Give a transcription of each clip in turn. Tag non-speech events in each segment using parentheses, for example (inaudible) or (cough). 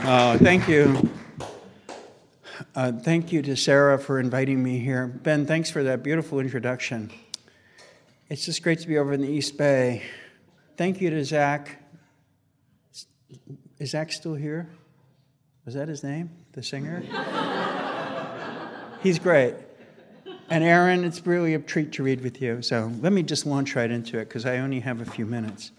Oh, thank you. Uh, thank you to Sarah for inviting me here. Ben, thanks for that beautiful introduction. It's just great to be over in the East Bay. Thank you to Zach. Is Zach still here? Was that his name, the singer? (laughs) He's great. And Aaron, it's really a treat to read with you. So let me just launch right into it because I only have a few minutes.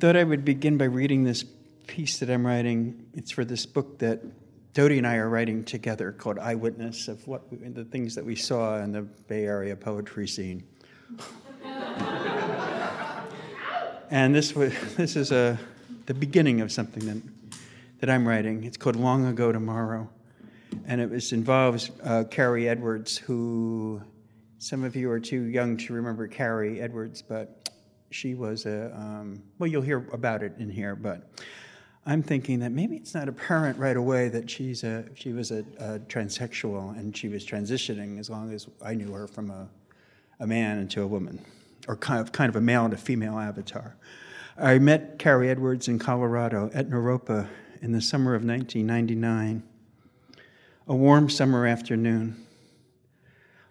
Thought I would begin by reading this piece that I'm writing. It's for this book that Dodie and I are writing together called Eyewitness of what we, the things that we saw in the Bay Area poetry scene. (laughs) and this was, this is a the beginning of something that that I'm writing. It's called Long Ago Tomorrow, and it was, involves uh, Kari Edwards, who some of you are too young to remember Kari Edwards, but she was a, um, well, you'll hear about it in here, but I'm thinking that maybe it's not apparent right away that she's a, she was a, a transsexual and she was transitioning as long as I knew her from a, a man into a woman, or kind of, kind of a male and a female avatar. I met Kari Edwards in Colorado at Naropa in the summer of 1999, a warm summer afternoon,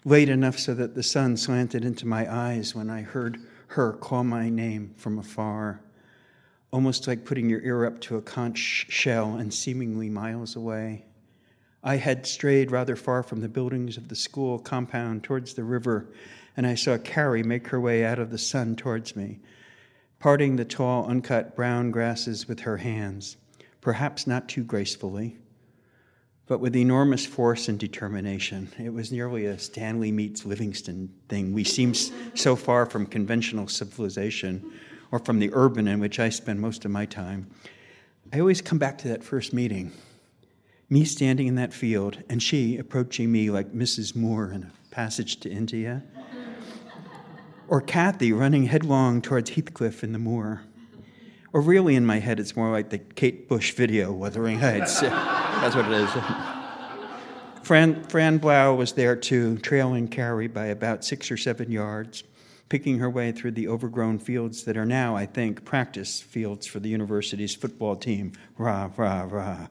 late enough so that the sun slanted into my eyes when I heard her call my name from afar, almost like putting your ear up to a conch shell and seemingly miles away. I had strayed rather far from the buildings of the school compound towards the river, and I saw Kari make her way out of the sun towards me, parting the tall, uncut brown grasses with her hands, perhaps not too gracefully but with enormous force and determination. It was nearly a Stanley meets Livingstone thing. We seem so far from conventional civilization or from the urban in which I spend most of my time. I always come back to that first meeting. Me standing in that field, and she approaching me like Mrs. Moore in a passage to India. (laughs) or Kathy running headlong towards Heathcliff in the moor. Or really, in my head, it's more like the Kate Bush video, Wuthering Heights. (laughs) That's what it is. (laughs) Fran, Fran Blau was there too, trailing Kari by about six or seven yards, picking her way through the overgrown fields that are now, I think, practice fields for the university's football team. Rah, rah, rah.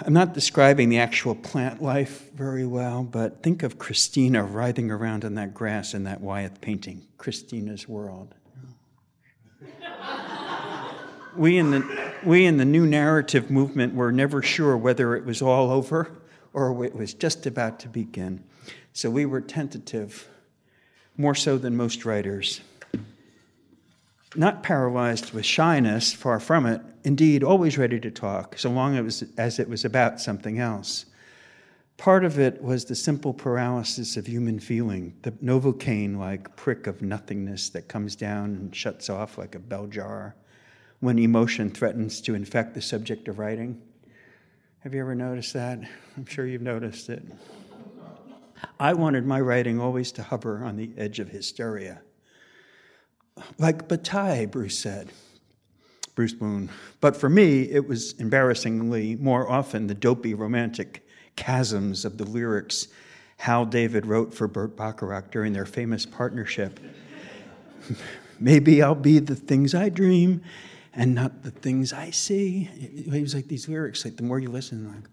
I'm not describing the actual plant life very well, but think of Christina writhing around in that grass in that Wyeth painting, Christina's World we in the we in the new narrative movement were never sure whether it was all over or it was just about to begin. So we were tentative, more so than most writers. Not paralyzed with shyness, far from it, indeed, always ready to talk, so long as, as it was about something else. Part of it was the simple paralysis of human feeling, the novocaine like prick of nothingness that comes down and shuts off like a bell jar when emotion threatens to infect the subject of writing. Have you ever noticed that? I'm sure you've noticed it. I wanted my writing always to hover on the edge of hysteria. Like Bataille, Bruce said. Bruce Boone. But for me, it was embarrassingly more often the dopey romantic chasms of the lyrics Hal David wrote for Burt Bacharach during their famous partnership. (laughs) Maybe I'll be the things I dream, and not the things I see. He was like these lyrics, like the more you listen, like,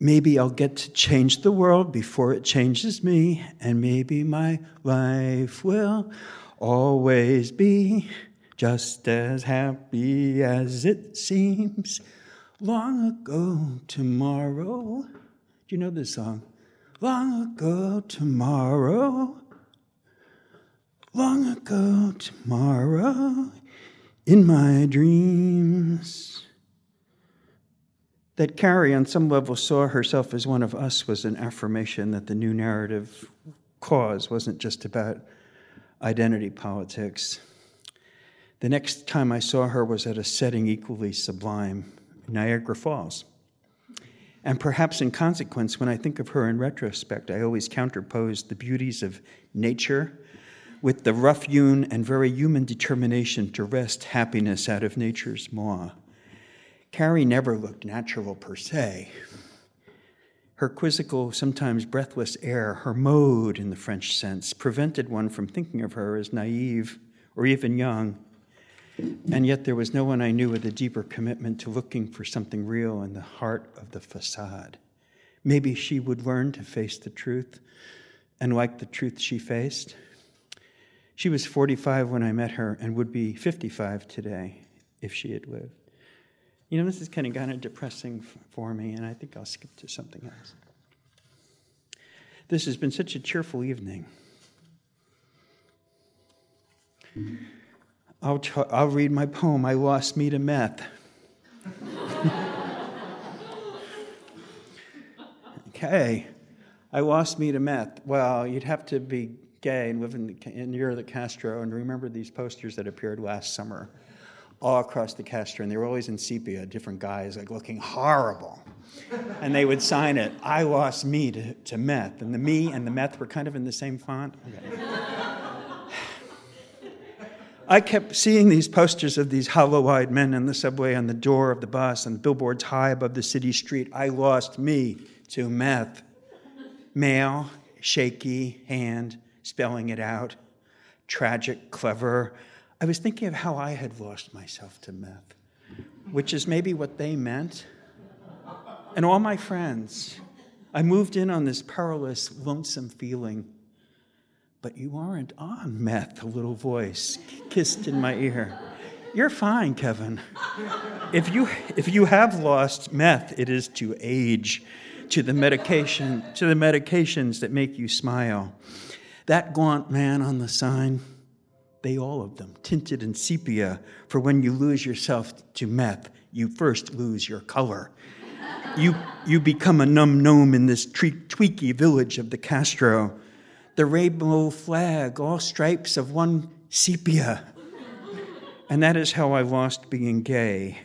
maybe I'll get to change the world before it changes me, and maybe my life will always be just as happy as it seems. Long ago tomorrow. Do you know this song? Long ago tomorrow. Long ago tomorrow in my dreams. That Kari, on some level, saw herself as one of us was an affirmation that the new narrative cause wasn't just about identity politics. The next time I saw her was at a setting equally sublime, Niagara Falls. And perhaps in consequence, when I think of her in retrospect, I always counterpose the beauties of nature with the rough hewn and very human determination to wrest happiness out of nature's maw. Kari never looked natural per se. Her quizzical, sometimes breathless air, her mode in the French sense, prevented one from thinking of her as naive or even young. And yet there was no one I knew with a deeper commitment to looking for something real in the heart of the facade. Maybe she would learn to face the truth and like the truth she faced. She was 45 when I met her and would be 55 today if she had lived. You know, this is kind of kind of depressing for me, and I think I'll skip to something else. This has been such a cheerful evening. I'll, t- I'll read my poem, I Lost Me to Meth. (laughs) okay. I lost me to meth. Well, you'd have to be gay and live in, the, in near the Castro and remember these posters that appeared last summer all across the Castro, and they were always in sepia, different guys, like looking horrible. and they would sign it, I lost me to, to meth. And the me and the meth were kind of in the same font. Okay. I kept seeing these posters of these hollow eyed men in the subway on the door of the bus and billboards high above the city street. I lost me to meth. Male, shaky hand, spelling it out, tragic, clever. I was thinking of how I had lost myself to meth, which is maybe what they meant. And all my friends, I moved in on this perilous, lonesome feeling but you aren't on meth, a little voice kissed in my ear. You're fine, Kevin. If you, if you have lost meth, it is to age, to the medication, to the medications that make you smile. That gaunt man on the sign, they all of them, tinted in sepia, for when you lose yourself to meth, you first lose your color. You, you become a numb gnome in this tweaky village of the Castro the rainbow flag, all stripes of one sepia. And that is how I lost being gay.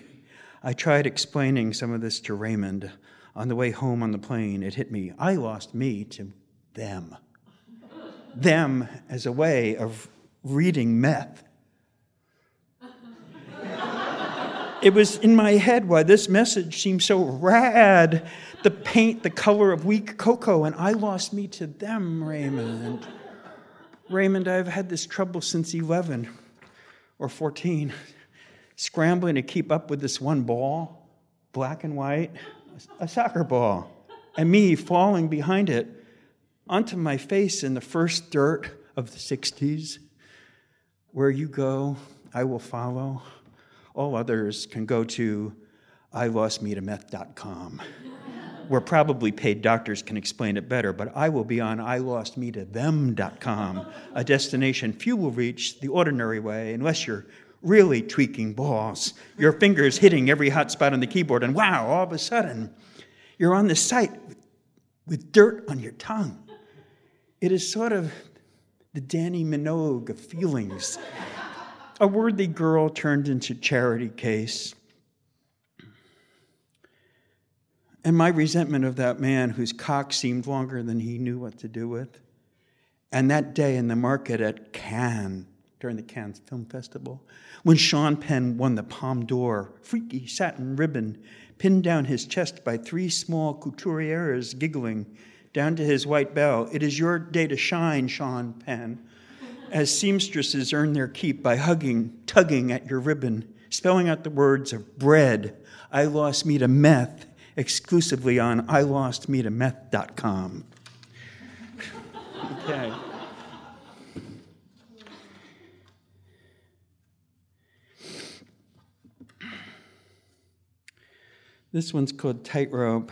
I tried explaining some of this to Raymond on the way home on the plane. It hit me. I lost me to them. Them as a way of reading meth. It was in my head why this message seemed so rad the paint the color of weak cocoa, and I lost me to them, Raymond. Raymond, I've had this trouble since 11 or 14, scrambling to keep up with this one ball, black and white, a soccer ball, and me falling behind it onto my face in the first dirt of the 60s. Where you go, I will follow. All others can go to ilostmetometh.com (laughs) where probably paid doctors can explain it better, but I will be on ilostmetothem.com, a destination few will reach the ordinary way unless you're really tweaking balls, your fingers hitting every hot spot on the keyboard, and wow, all of a sudden, you're on the site with dirt on your tongue. It is sort of the Dannii Minogue of feelings. A worthy girl turned into charity case and my resentment of that man whose cock seemed longer than he knew what to do with. And that day in the market at Cannes, during the Cannes Film Festival, when Sean Penn won the Palme d'Or, freaky satin ribbon pinned down his chest by three small couturières giggling down to his white bell. It is your day to shine, Sean Penn, as seamstresses earn their keep by hugging, tugging at your ribbon, spelling out the words of bread. I lost me to meth exclusively on ilostmetometh.com. okay. This one's called Tightrope.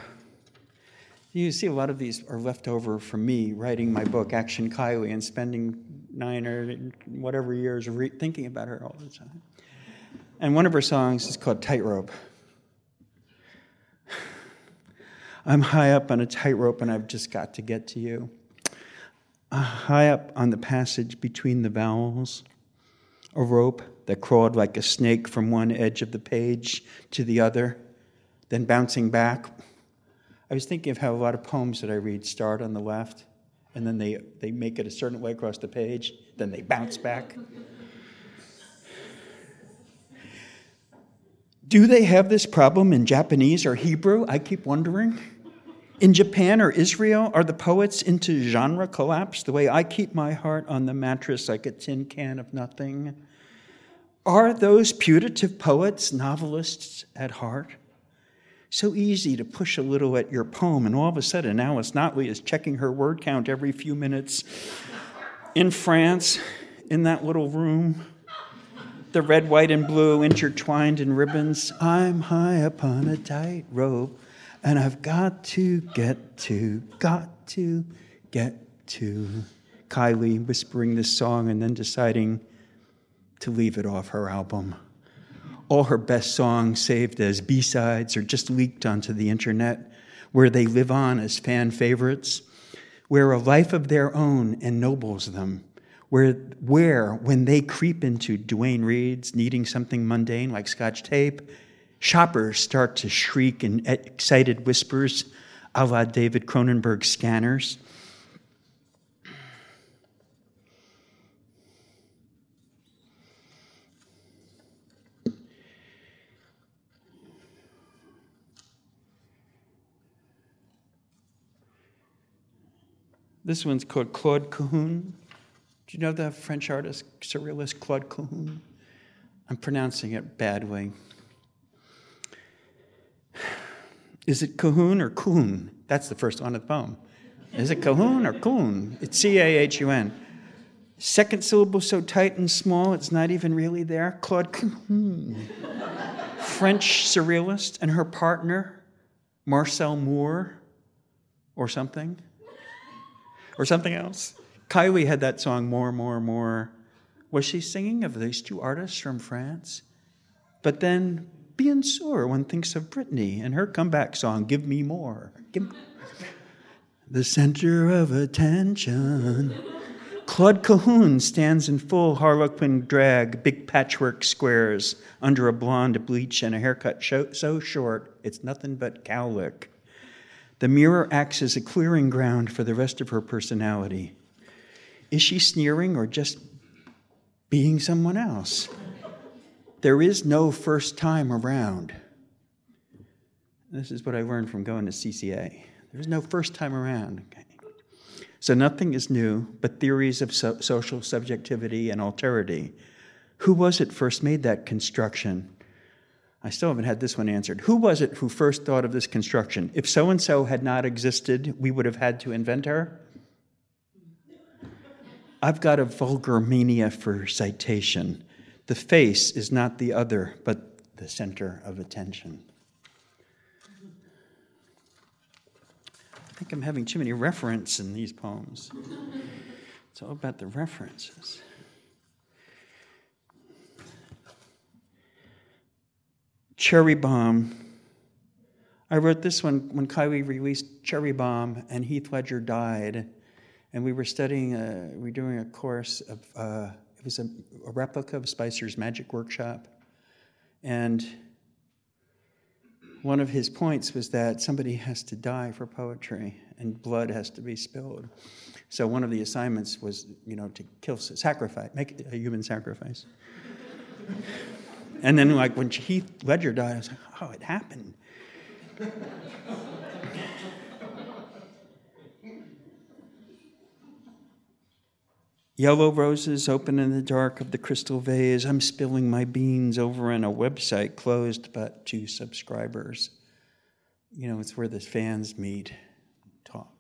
You see, a lot of these are left over from me writing my book, Action Kylie, and spending nine or whatever years re- thinking about her all the time. And one of her songs is called Tightrope. I'm high up on a tightrope and I've just got to get to you. Uh, high up on the passage between the vowels, a rope that crawled like a snake from one edge of the page to the other, then bouncing back. I was thinking of how a lot of poems that I read start on the left and then they, they make it a certain way across the page, then they bounce back. Do they have this problem in Japanese or Hebrew? I keep wondering. In Japan or Israel, are the poets into genre collapse the way I keep my heart on the mattress like a tin can of nothing? Are those putative poets novelists at heart? So easy to push a little at your poem, and all of a sudden, Alice Notley is checking her word count every few minutes. In France, in that little room, the red, white, and blue intertwined in ribbons. I'm high upon a tightrope and I've got to get to, got to get to. Kylie whispering this song and then deciding to leave it off her album. All her best songs saved as B sides or just leaked onto the internet, where they live on as fan favorites, where a life of their own ennobles them, where, where when they creep into Duane Reade's needing something mundane like scotch tape, Shoppers start to shriek in excited whispers, a la David Cronenberg scanners. This one's called Claude Cahun. Do you know the French artist, surrealist Claude Cahun? I'm pronouncing it badly. Is it Cahoon or Coon? That's the first one of the poem. Is it Cahoon or Coon? It's C A H U N. Second syllable so tight and small it's not even really there. Claude Cahoon. French surrealist, and her partner, Marcel Moore, or something, or something else. Kylie had that song, More, More, More. Was she singing of these two artists from France? But then Bien sûr, one thinks of Britney and her comeback song, Give Me More. Give (laughs) the center of attention. Claude Cahun stands in full harlequin drag, big patchwork squares, under a blonde bleach and a haircut so short it's nothing but cowlick. The mirror acts as a clearing ground for the rest of her personality. Is she sneering or just being someone else? There is no first time around. This is what I learned from going to CCA. There's no first time around. Okay. So nothing is new but theories of so- social subjectivity and alterity. Who was it first made that construction? I still haven't had this one answered. Who was it who first thought of this construction? If so and so had not existed, we would have had to invent her? I've got a vulgar mania for citation. The face is not the other, but the center of attention. I think I'm having too many references in these poems. It's all about the references. Cherry Bomb. I wrote this one when Kylie released Cherry Bomb and Heath Ledger died. And we were studying, a, we were doing a course of uh, it was a, a replica of Spicer's Magic Workshop. And one of his points was that somebody has to die for poetry and blood has to be spilled. So one of the assignments was, you know, to kill, sacrifice, make a human sacrifice. And then, like when Heath Ledger died, I was like, oh, it happened. (laughs) Yellow roses open in the dark of the crystal vase. I'm spilling my beans over on a website closed but to subscribers. You know, it's where the fans meet, talk.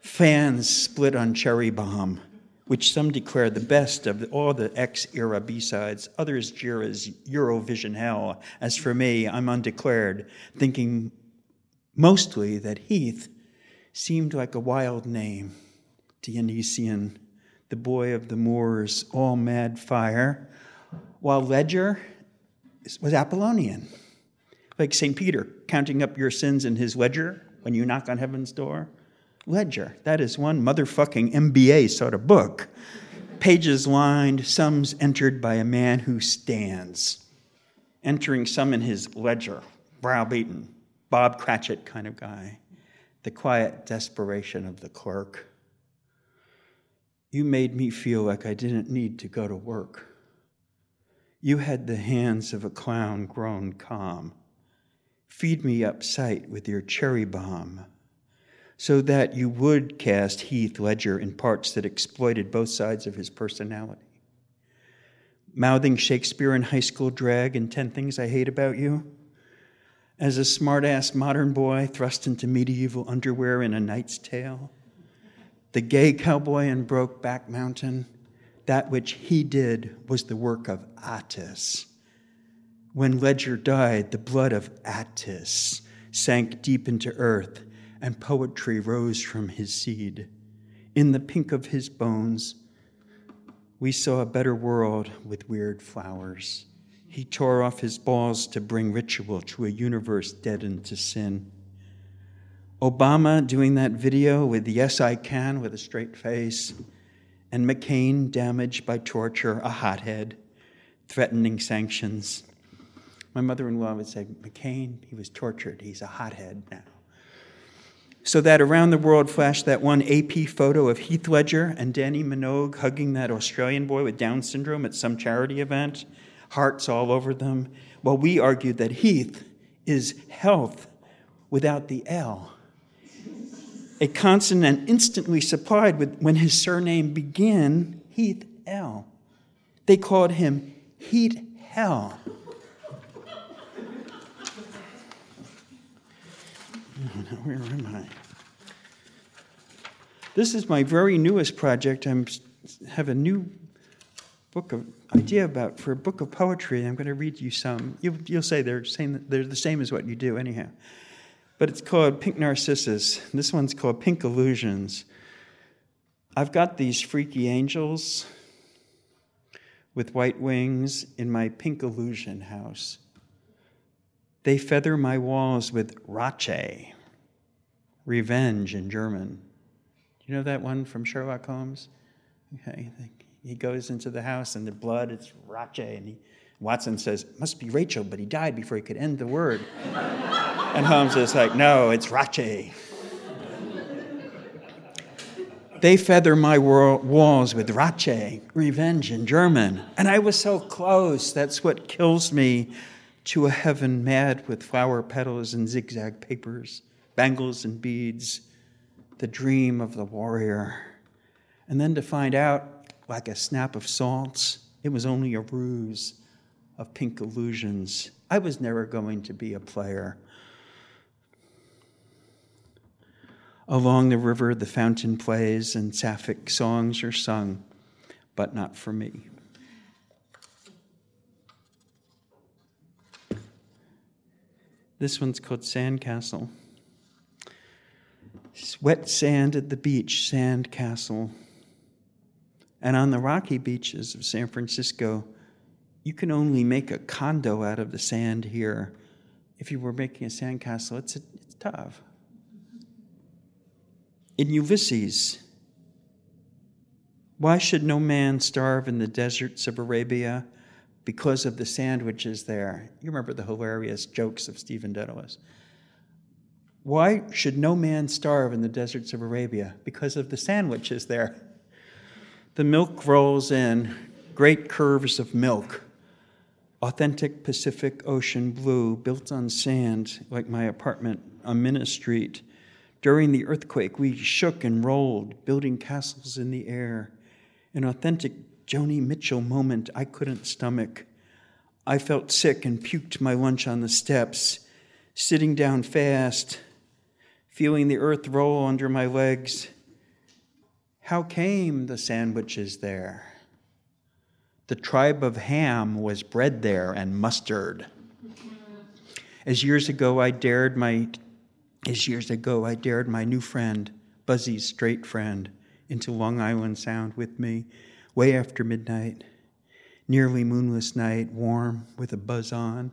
Fans split on Cherry Bomb, which some declare the best of all the X era B sides. Others jeer as Eurovision hell. As for me, I'm undeclared, thinking mostly that Heath seemed like a wild name, Dionysian the boy of the moors, all mad fire, while Ledger was Apollonian, like St. Peter counting up your sins in his ledger when you knock on heaven's door. Ledger, that is one motherfucking MBA sort of book. Pages lined, sums entered by a man who stands, entering some in his ledger, browbeaten, Bob Cratchit kind of guy, the quiet desperation of the clerk. You made me feel like I didn't need to go to work. You had the hands of a clown grown calm. Feed me up sight with your cherry bomb. So that you would cast Heath Ledger in parts that exploited both sides of his personality. Mouthing Shakespeare in high school drag and 10 Things I Hate About You. As a smartass modern boy thrust into medieval underwear in A Knight's Tale. The gay cowboy in Brokeback Mountain. That which he did was the work of Attis. When Ledger died, the blood of Attis sank deep into earth and poetry rose from his seed. In the pink of his bones, we saw a better world with weird flowers. He tore off his balls to bring ritual to a universe deadened to sin. Obama doing that video with Yes, I Can with a straight face, and McCain damaged by torture, a hothead, threatening sanctions. My mother in law would say, McCain, he was tortured. He's a hothead now so that around the world flashed that one AP photo of Heath Ledger and Dannii Minogue hugging that Australian boy with Down syndrome at some charity event, hearts all over them. Well, we argued that Heath is health without the L, a consonant instantly supplied with when his surname began, Heath L. They called him Heat Hell. (laughs) Where am I? This is my very newest project. I have a new book of idea about for a book of poetry. I'm going to read you some. You, will say they're same, they're the same as what you do anyhow. But it's called Pink Narcissus. This one's called Pink Illusions. I've got these freaky angels with white wings in my pink illusion house. They feather my walls with Rache, revenge in German. You know that one from Sherlock Holmes? Okay, he goes into the house and the blood, it's Rache, and he, Watson says, must be Rachel, but he died before he could end the word. and Holmes is like, no, it's Rache. they feather my walls with Rache, revenge in German. And I was so close. That's what kills me to a heaven mad with flower petals and zigzag papers bangles and beads, the dream of the warrior. And then to find out, like a snap of salts, it was only a ruse of pink illusions. I was never going to be a player. Along the river, the fountain plays and sapphic songs are sung, but not for me. This one's called Sandcastle. Wet sand at the beach, sand castle. And on the rocky beaches of San Francisco, you can only make a condo out of the sand here. If you were making a sandcastle, it's, it's tough. In Ulysses, why should no man starve in the deserts of Arabia? Because of the sandwiches there. You remember the hilarious jokes of Stephen Dedalus. Why should no man starve in the deserts of Arabia? Because of the sandwiches there. The milk rolls in, great curves of milk, authentic Pacific Ocean blue built on sand, like my apartment on Minna Street. During the earthquake, we shook and rolled, building castles in the air. An authentic Joni Mitchell moment I couldn't stomach. I felt sick and puked my lunch on the steps, sitting down fast, feeling the earth roll under my legs. How came the sandwiches there? The tribe of Ham was bred there and mustard. As years ago I dared my as years ago I dared my new friend, Buzzy's straight friend, into Long Island Sound with me, way after midnight. Nearly moonless night, warm, with a buzz on.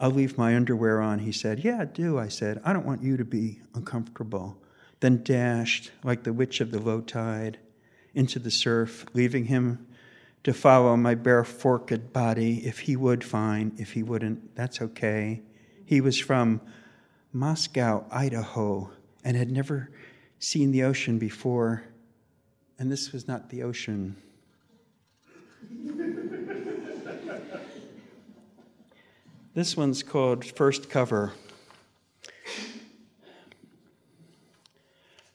I'll leave my underwear on, he said. Yeah, do, I said. I don't want you to be uncomfortable. Then dashed, like the witch of the low tide, into the surf, leaving him to follow my bare forked body. If he would, fine. If he wouldn't, that's okay. He was from Moscow, Idaho, and had never seen the ocean before. And this was not the ocean. (laughs) This one's called First Cover.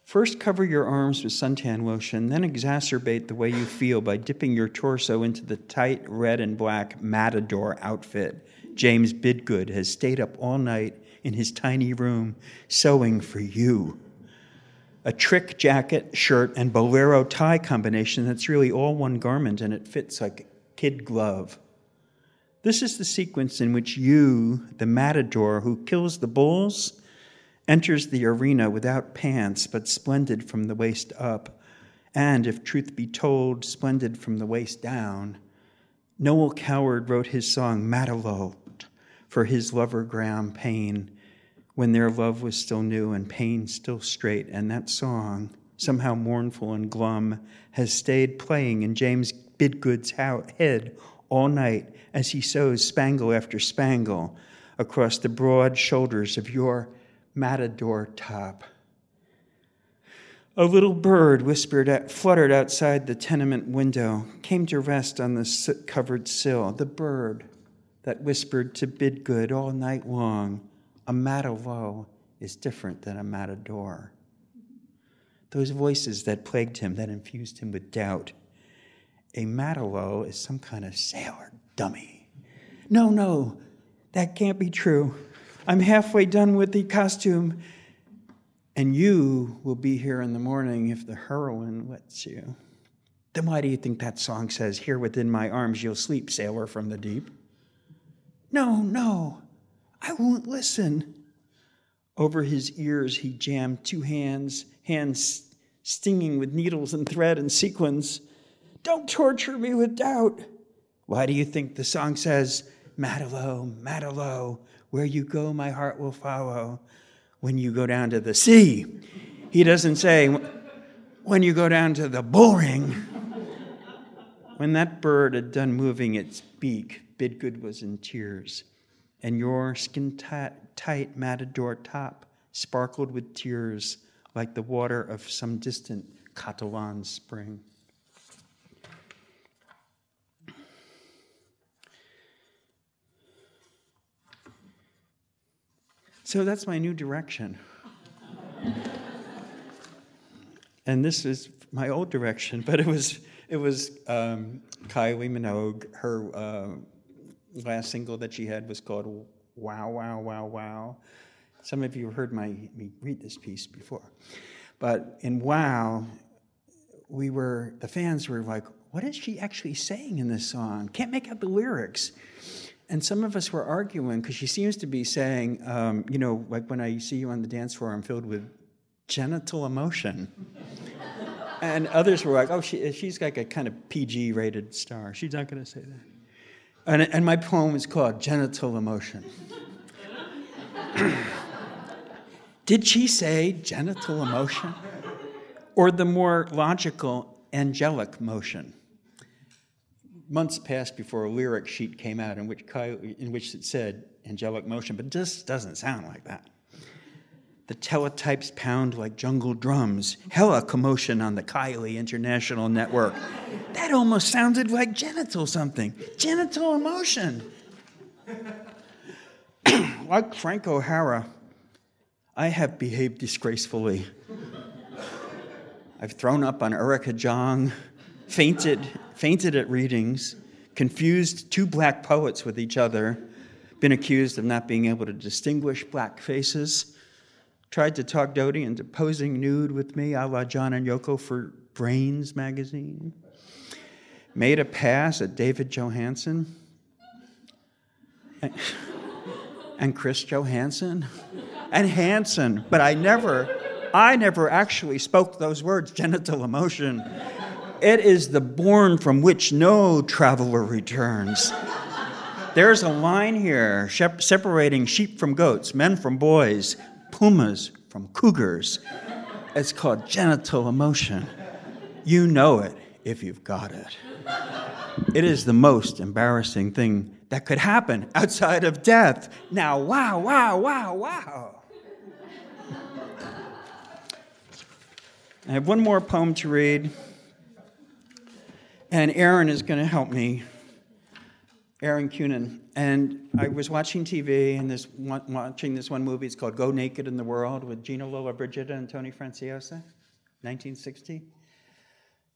First, cover your arms with suntan lotion, then exacerbate the way you feel by dipping your torso into the tight red and black matador outfit. James Bidgood has stayed up all night in his tiny room sewing for you. A trick jacket, shirt, and bolero tie combination that's really all one garment and it fits like a kid glove. This is the sequence in which you, the matador who kills the bulls, enters the arena without pants, but splendid from the waist up, and, if truth be told, splendid from the waist down. Noel Coward wrote his song Matelot for his lover Graham Payne when their love was still new and Payne still straight, and that song, somehow mournful and glum, has stayed playing in James Bidgood's head all night as he sews spangle after spangle across the broad shoulders of your matador top. A little bird whispered, at, fluttered outside the tenement window, came to rest on the soot covered sill. The bird that whispered to Bidgood all night long, a matelot is different than a matador. Those voices that plagued him, that infused him with doubt. A matelot is some kind of sailor dummy. No, no, that can't be true. I'm halfway done with the costume, and you will be here in the morning if the heroine lets you. Then why do you think that song says, Here within my arms you'll sleep, sailor from the deep? No, no, I won't listen. Over his ears, he jammed two hands, hands stinging with needles and thread and sequins. Don't torture me with doubt. Why do you think the song says, Matelot, Matelot, where you go, my heart will follow. When you go down to the sea, he doesn't say, when you go down to the bullring. when that bird had done moving its beak, Bidgood was in tears, and your skin tight matador top sparkled with tears like the water of some distant Catalan spring. So that's my new direction. and this is my old direction, but it was it was um, Kylie Minogue. Her uh, last single that she had was called "Wow Wow Wow Wow." Some of you heard my me read this piece before, but in "Wow," we were the fans were like, "What is she actually saying in this song? Can't make out the lyrics." And some of us were arguing because she seems to be saying, um, you know, like when I see you on the dance floor, I'm filled with genital emotion. (laughs) and others were like, oh, she, she's like a kind of PG rated star. She's not going to say that. And, and my poem is called Genital Emotion. (clears throat) Did she say genital emotion? Or the more logical angelic motion? Months passed before a lyric sheet came out in which, in which it said angelic motion, but this doesn't sound like that. The teletypes pound like jungle drums, hella commotion on the Kylie International Network. That almost sounded like genital something. Genital emotion. (clears throat) like Frank O'Hara, I have behaved disgracefully. I've thrown up on Erica Jong, fainted fainted at readings, confused two black poets with each other, been accused of not being able to distinguish black faces, tried to talk Dodie into posing nude with me, a la John and Yoko for Brains magazine, made a pass at David Johansen and, and Chris Johansson and Hanson, but I never, I never actually spoke those words, genital emotion it is the bourne from which no traveler returns. There's a line here separating sheep from goats, men from boys, pumas from cougars. It's called genital emotion. You know it if you've got it. It is the most embarrassing thing that could happen outside of death. Now, wow, wow, wow, wow. I have one more poem to read and Aaron is going to help me. Aaron Kunin, and I was watching TV and this watching this one movie. It's called Go Naked in the World with Gina Lollobrigida and Tony Franciosa, 1960.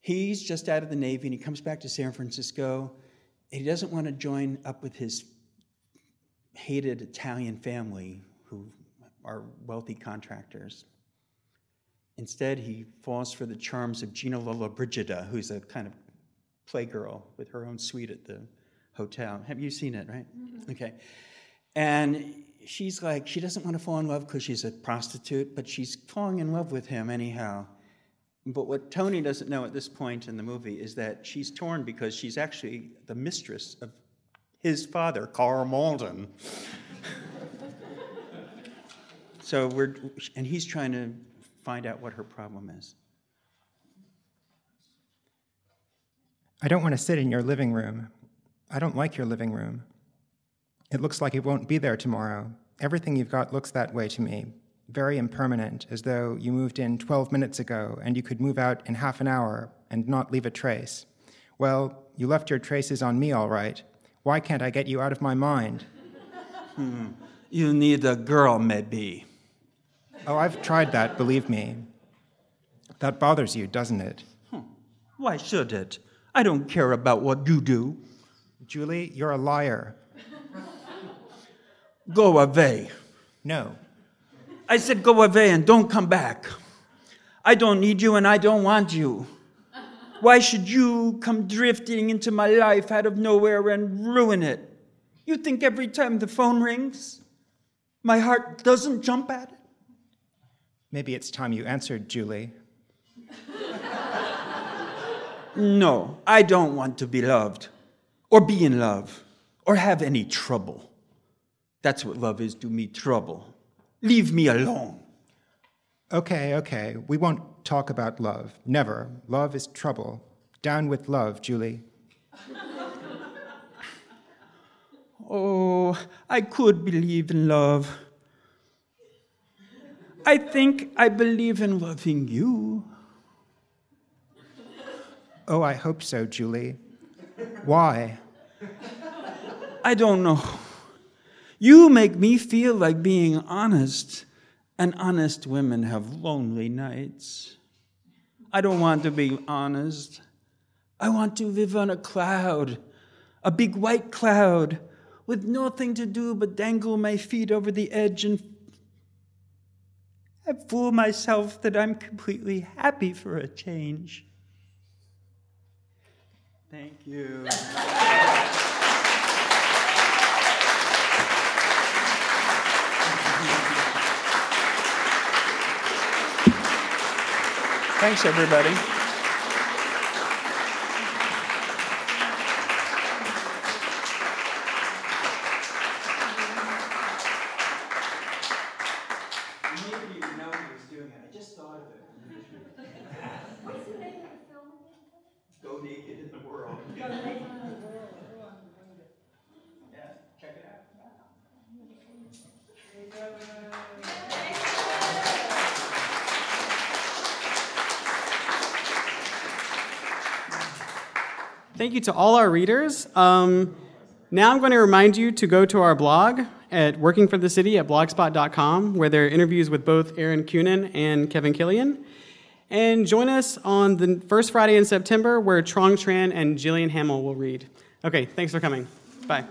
He's just out of the Navy and he comes back to San Francisco. He doesn't want to join up with his hated Italian family who are wealthy contractors. Instead, he falls for the charms of Gina Lollobrigida, who's a kind of playgirl with her own suite at the hotel. Have you seen it, right? Mm-hmm. Okay. And she's like, she doesn't want to fall in love because she's a prostitute, but she's falling in love with him anyhow. But what Tony doesn't know at this point in the movie is that she's torn because she's actually the mistress of his father, Karl Malden. (laughs) so we're, and he's trying to find out what her problem is. I don't want to sit in your living room. I don't like your living room. It looks like it won't be there tomorrow. Everything you've got looks that way to me. Very impermanent, as though you moved in 12 minutes ago and you could move out in half an hour and not leave a trace. Well, you left your traces on me, all right. Why can't I get you out of my mind? Hmm. You need a girl, maybe. Oh, I've tried that, believe me. That bothers you, doesn't it? Hmm. Why should it? I don't care about what you do. Julie, you're a liar. Go away. No. I said go away and don't come back. I don't need you and I don't want you. Why should you come drifting into my life out of nowhere and ruin it? You think every time the phone rings, my heart doesn't jump at it? Maybe it's time you answered, Julie. No, I don't want to be loved, or be in love, or have any trouble. That's what love is to me trouble. Leave me alone. Okay, okay. We won't talk about love. Never. Love is trouble. Down with love, Julie. (laughs) oh, I could believe in love. I think I believe in loving you. Oh, I hope so, Julie. Why? I don't know. You make me feel like being honest, and honest women have lonely nights. I don't want to be honest. I want to live on a cloud, a big white cloud, with nothing to do but dangle my feet over the edge and I fool myself that I'm completely happy for a change. Thank you. Thanks, everybody. You to all our readers. Um, now I'm going to remind you to go to our blog at Working for the City at blogspot.com, where there are interviews with both Aaron Kunin and Kevin Killian. And join us on the first Friday in September, where Truong Tran and Jillian Hamill will read. Okay, thanks for coming. Bye.